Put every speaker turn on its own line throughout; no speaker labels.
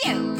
Pikachu!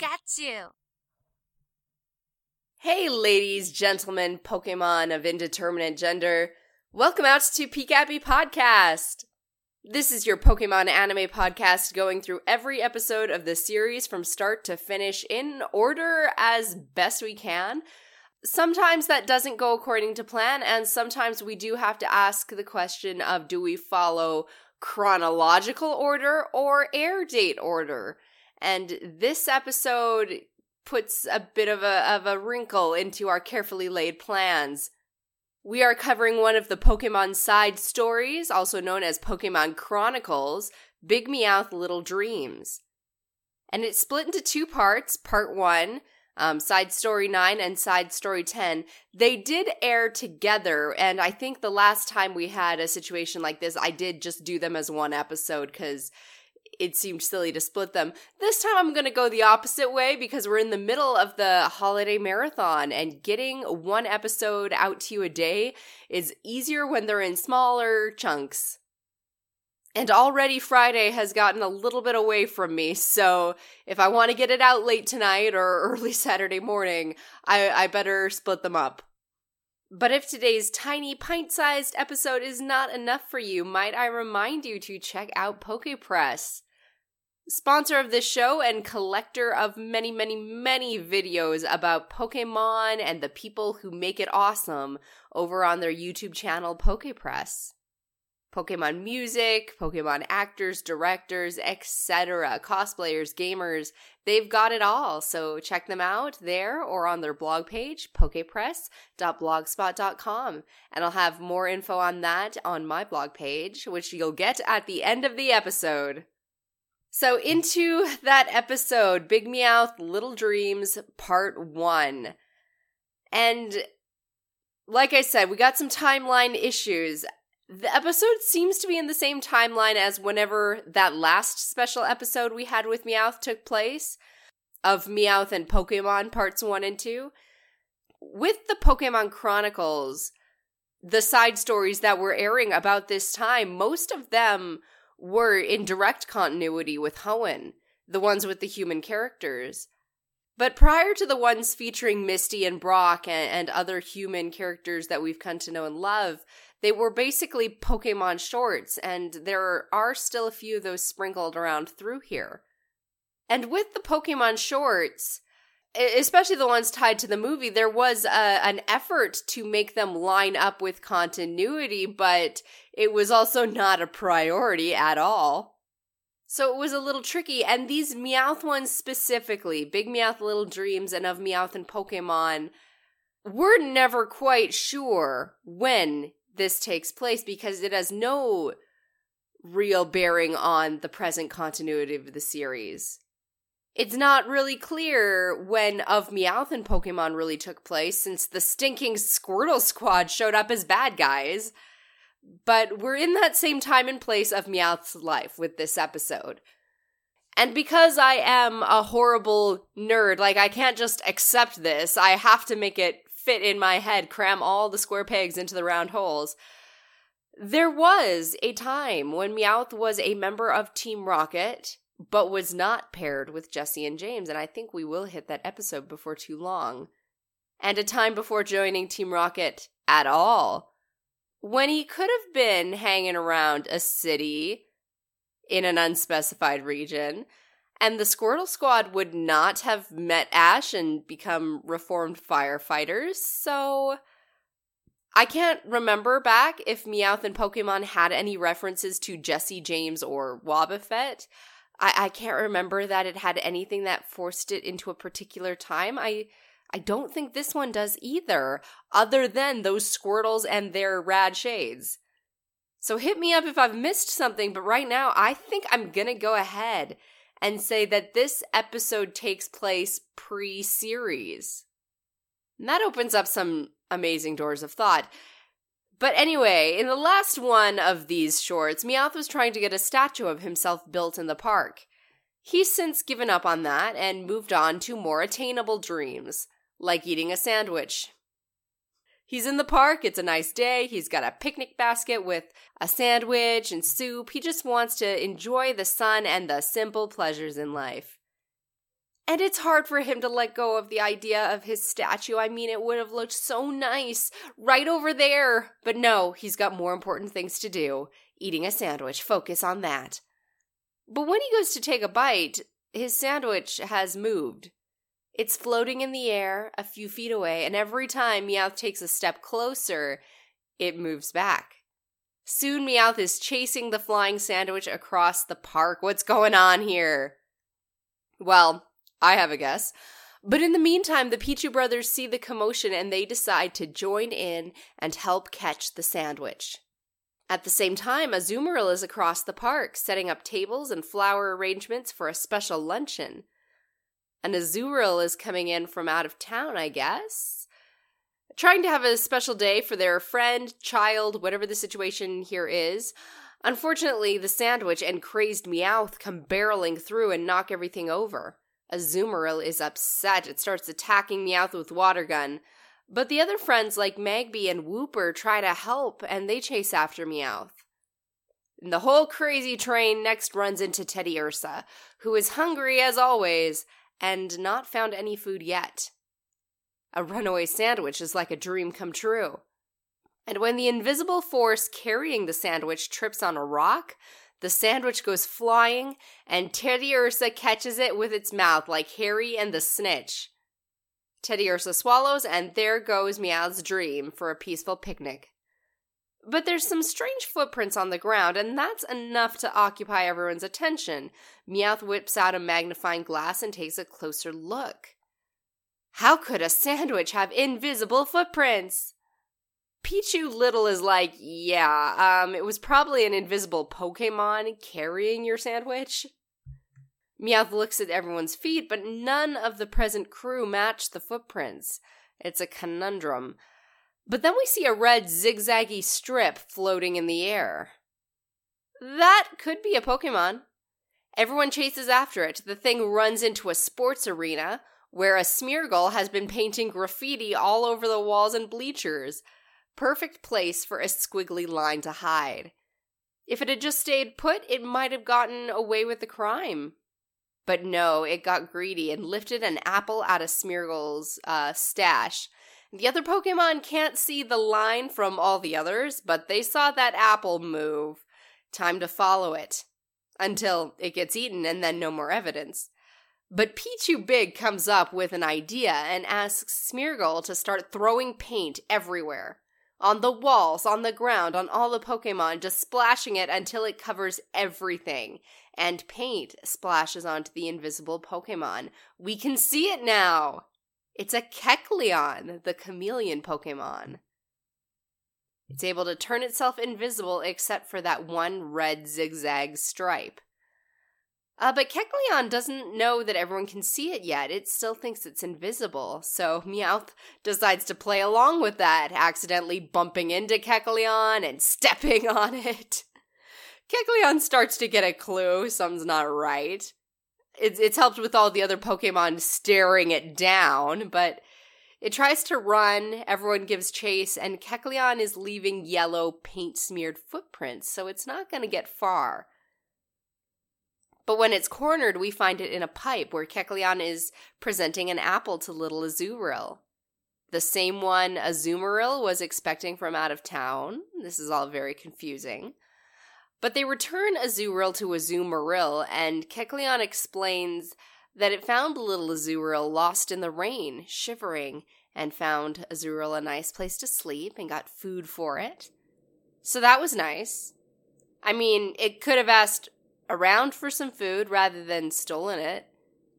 Pikachu.
Hey, ladies, gentlemen, Pokemon of indeterminate gender. Welcome out to Pikappy Podcast. This is your Pokemon anime podcast going through every episode of the series from start to finish in order as best we can. Sometimes that doesn't go according to plan, and sometimes we do have to ask the question of do we follow chronological order or air date order? And this episode puts a bit of a of a wrinkle into our carefully laid plans. We are covering one of the Pokemon side stories, also known as Pokemon Chronicles, Big Meowth Little Dreams. And it's split into two parts. Part 1, um, side story 9 and side story 10. They did air together, and I think the last time we had a situation like this, I did just do them as one episode because it seemed silly to split them. This time I'm going to go the opposite way because we're in the middle of the holiday marathon and getting one episode out to you a day is easier when they're in smaller chunks. And already Friday has gotten a little bit away from me, so if I want to get it out late tonight or early Saturday morning, I, I better split them up. But if today's tiny pint sized episode is not enough for you, might I remind you to check out PokePress? Sponsor of this show and collector of many, many, many videos about Pokemon and the people who make it awesome over on their YouTube channel, PokePress. Pokemon music, Pokemon actors, directors, etc., cosplayers, gamers, they've got it all. So check them out there or on their blog page, pokepress.blogspot.com. And I'll have more info on that on my blog page, which you'll get at the end of the episode. So, into that episode, Big Meowth Little Dreams, Part 1. And like I said, we got some timeline issues. The episode seems to be in the same timeline as whenever that last special episode we had with Meowth took place of Meowth and Pokemon parts 1 and 2. With the Pokemon Chronicles, the side stories that were airing about this time, most of them were in direct continuity with Hoenn, the ones with the human characters. But prior to the ones featuring Misty and Brock and, and, other human characters that we've come to know and love, they were basically Pokemon shorts, and there are still a few of those sprinkled around through here. And with the Pokemon shorts, especially the ones tied to the movie, there was a, an effort to make them line up with continuity, but it was also not a priority at all. So it was a little tricky, and these Meowth ones specifically, Big Meowth Little Dreams and of Meowth and Pokemon, we're never quite sure when this takes place because it has no real bearing on the present continuity of the series it's not really clear when Of Meowth and Pokemon really took place since the stinking Squirtle Squad showed up as bad guys. But we're in that same time and place of Meowth's life with this episode. And because I am a horrible nerd, like I can't just accept this, I have to make it fit in my head, cram all the square pegs into the round holes. There was a time when Meowth was a member of Team Rocket but was not paired with Jessie and James, and I think we will hit that episode before too long. And a time before joining Team Rocket at all. When he could have been hanging around a city in an unspecified region, and the Squirtle Squad would not have met Ash and become reformed firefighters, so I can't remember back if Meowth and Pokemon had any references to Jessie James or Wobbuffet. I, I can't remember that it had anything that forced it into a particular time. I I don't think this one does either, other than those Squirtles and their rad shades. So hit me up if I've missed something, but right now I think I'm gonna go ahead and say that this episode takes place pre series. And That opens up some amazing doors of thought. But anyway, in the last one of these shorts, Meowth was trying to get a statue of himself built in the park. He's since given up on that and moved on to more attainable dreams, like eating a sandwich. He's in the park, it's a nice day, he's got a picnic basket with a sandwich and soup. He just wants to enjoy the sun and the simple pleasures in life. And it's hard for him to let go of the idea of his statue. I mean, it would have looked so nice right over there. But no, he's got more important things to do eating a sandwich. Focus on that. But when he goes to take a bite, his sandwich has moved. It's floating in the air a few feet away, and every time Meowth takes a step closer, it moves back. Soon Meowth is chasing the flying sandwich across the park. What's going on here? Well, I have a guess. But in the meantime, the Pichu brothers see the commotion and they decide to join in and help catch the sandwich. At the same time, Azumarill is across the park, setting up tables and flower arrangements for a special luncheon. And Azurill is coming in from out of town, I guess. Trying to have a special day for their friend, child, whatever the situation here is. Unfortunately, the sandwich and crazed Meowth come barreling through and knock everything over. Azumarill is upset. It starts attacking Meowth with water gun. But the other friends like Magby and Wooper try to help and they chase after Meowth. And the whole crazy train next runs into Teddiursa, who is hungry as always and not found any food yet. A runaway sandwich is like a dream come true. And when the invisible force carrying the sandwich trips on a rock, the sandwich goes flying, and Teddiursa catches it with its mouth like Harry and the Snitch. Teddiursa swallows, and there goes Meowth's dream for a peaceful picnic. But there's some strange footprints on the ground, and that's enough to occupy everyone's attention. Meowth whips out a magnifying glass and takes a closer look. How could a sandwich have invisible footprints? Pichu Little is like, yeah, um, it was probably an invisible Pokemon carrying your sandwich. Meowth looks at everyone's feet, but none of the present crew match the footprints. It's a conundrum. But then we see a red zigzaggy strip floating in the air. That could be a Pokemon. Everyone chases after it. The thing runs into a sports arena where a Smeargle has been painting graffiti all over the walls and bleachers. Perfect place for a squiggly line to hide. If it had just stayed put, it might have gotten away with the crime. But no, it got greedy and lifted an apple out of Smeargle's uh, stash. The other Pokemon can't see the line from all the others, but they saw that apple move. Time to follow it. Until it gets eaten and then no more evidence. But Pichu Big comes up with an idea and asks Smeargle to start throwing paint everywhere on the walls, on the ground, on all the Pokemon, just splashing it until it covers everything. And paint splashes onto the invisible Pokemon. We can see it now! It's a Kecleon, the chameleon Pokemon. It's able to turn itself invisible except for that one red zigzag stripe. Uh, but Kecleon doesn't know that everyone can see it yet. It still thinks it's invisible. So Meowth decides to play along with that, accidentally bumping into Kecleon and stepping on it. Kecleon starts to get a clue something's not right. It's, it's helped with all the other Pokemon staring it down, but it tries to run, everyone gives chase, and Kecleon is leaving yellow paint smeared footprints, so it's not going to get far. But when it's cornered, we find it in a pipe where Kecleon is presenting an apple to little Azurill. The same one Azumarill was expecting from out of town. This is all very confusing. But they return Azurill to Azumarill, and Kecleon explains that it found little Azurill lost in the rain, shivering, and found Azurill a nice place to sleep and got food for it. So that was nice. I mean, it could have asked around for some food rather than stolen it.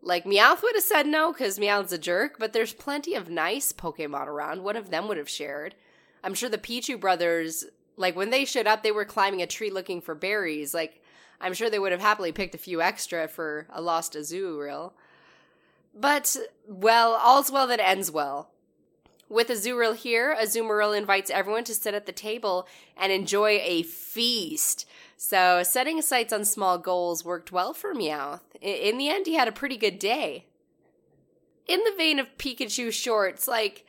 Like Meowth would have said no because Meowth's a jerk, but there's plenty of nice Pokemon around. One of them would have shared. I'm sure the Pichu brothers, like when they showed up, they were climbing a tree looking for berries. Like I'm sure they would have happily picked a few extra for a lost Azurill. But, well, all's well that ends well. With Azurill here, Azumarill invites everyone to sit at the table and enjoy a feast. So, setting sights on small goals worked well for Meowth. In the end, he had a pretty good day. In the vein of Pikachu shorts, like,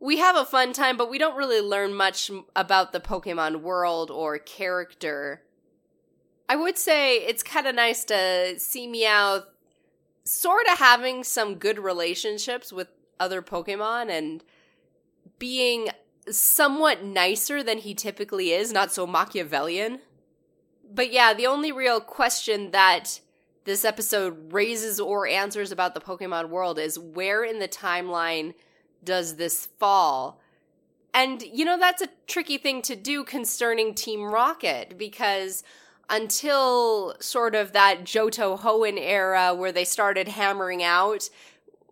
we have a fun time, but we don't really learn much about the Pokemon world or character. I would say it's kind of nice to see Meowth sort of having some good relationships with other Pokemon and being somewhat nicer than he typically is, not so Machiavellian. But yeah, the only real question that this episode raises or answers about the Pokemon world is where in the timeline does this fall? And, you know, that's a tricky thing to do concerning Team Rocket because until sort of that Johto Hoenn era where they started hammering out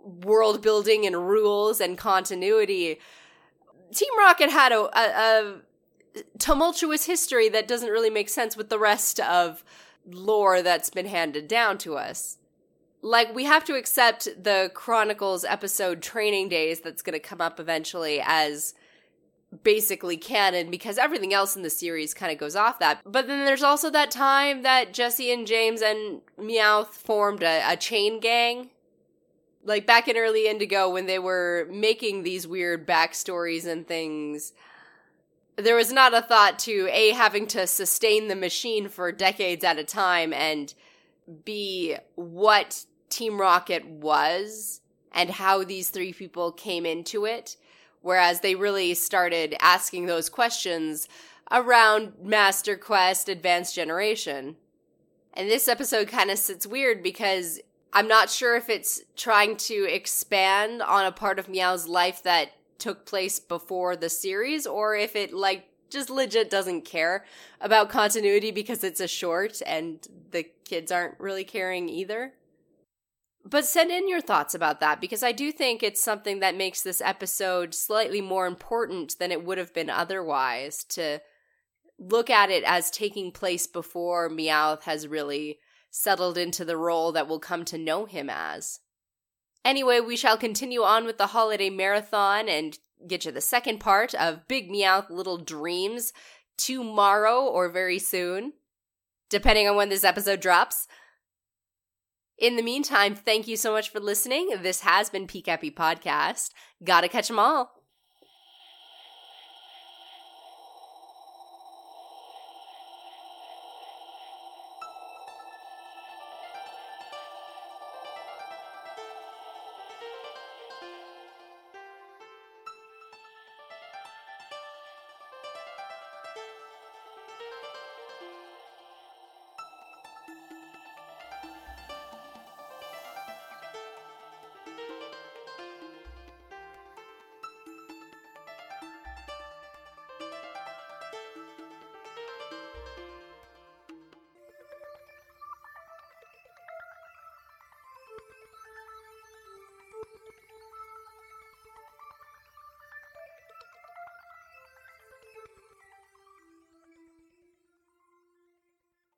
world building and rules and continuity, Team Rocket had a, a, a tumultuous history that doesn't really make sense with the rest of lore that's been handed down to us. Like, we have to accept the Chronicles episode Training Days that's going to come up eventually as basically canon because everything else in the series kind of goes off that. But then there's also that time that Jessie and James and Meowth formed a, a chain gang. Like back in early Indigo when they were making these weird backstories and things, there was not a thought to A, having to sustain the machine for decades at a time, and B, what Team Rocket was and how these three people came into it Whereas they really started asking those questions around Master Quest Advanced Generation. And this episode kind of sits weird because I'm not sure if it's trying to expand on a part of Meowth's life that took place before the series or if it like just legit doesn't care about continuity because it's a short and the kids aren't really caring either. But send in your thoughts about that because I do think it's something that makes this episode slightly more important than it would have been otherwise to look at it as taking place before Meowth has really settled into the role that we'll come to know him as. Anyway, we shall continue on with the holiday marathon and get you the second part of Big Meowth Little Dreams tomorrow or very soon, depending on when this episode drops. In the meantime, thank you so much for listening. This has been Pikappy Podcast. Gotta catch 'em all.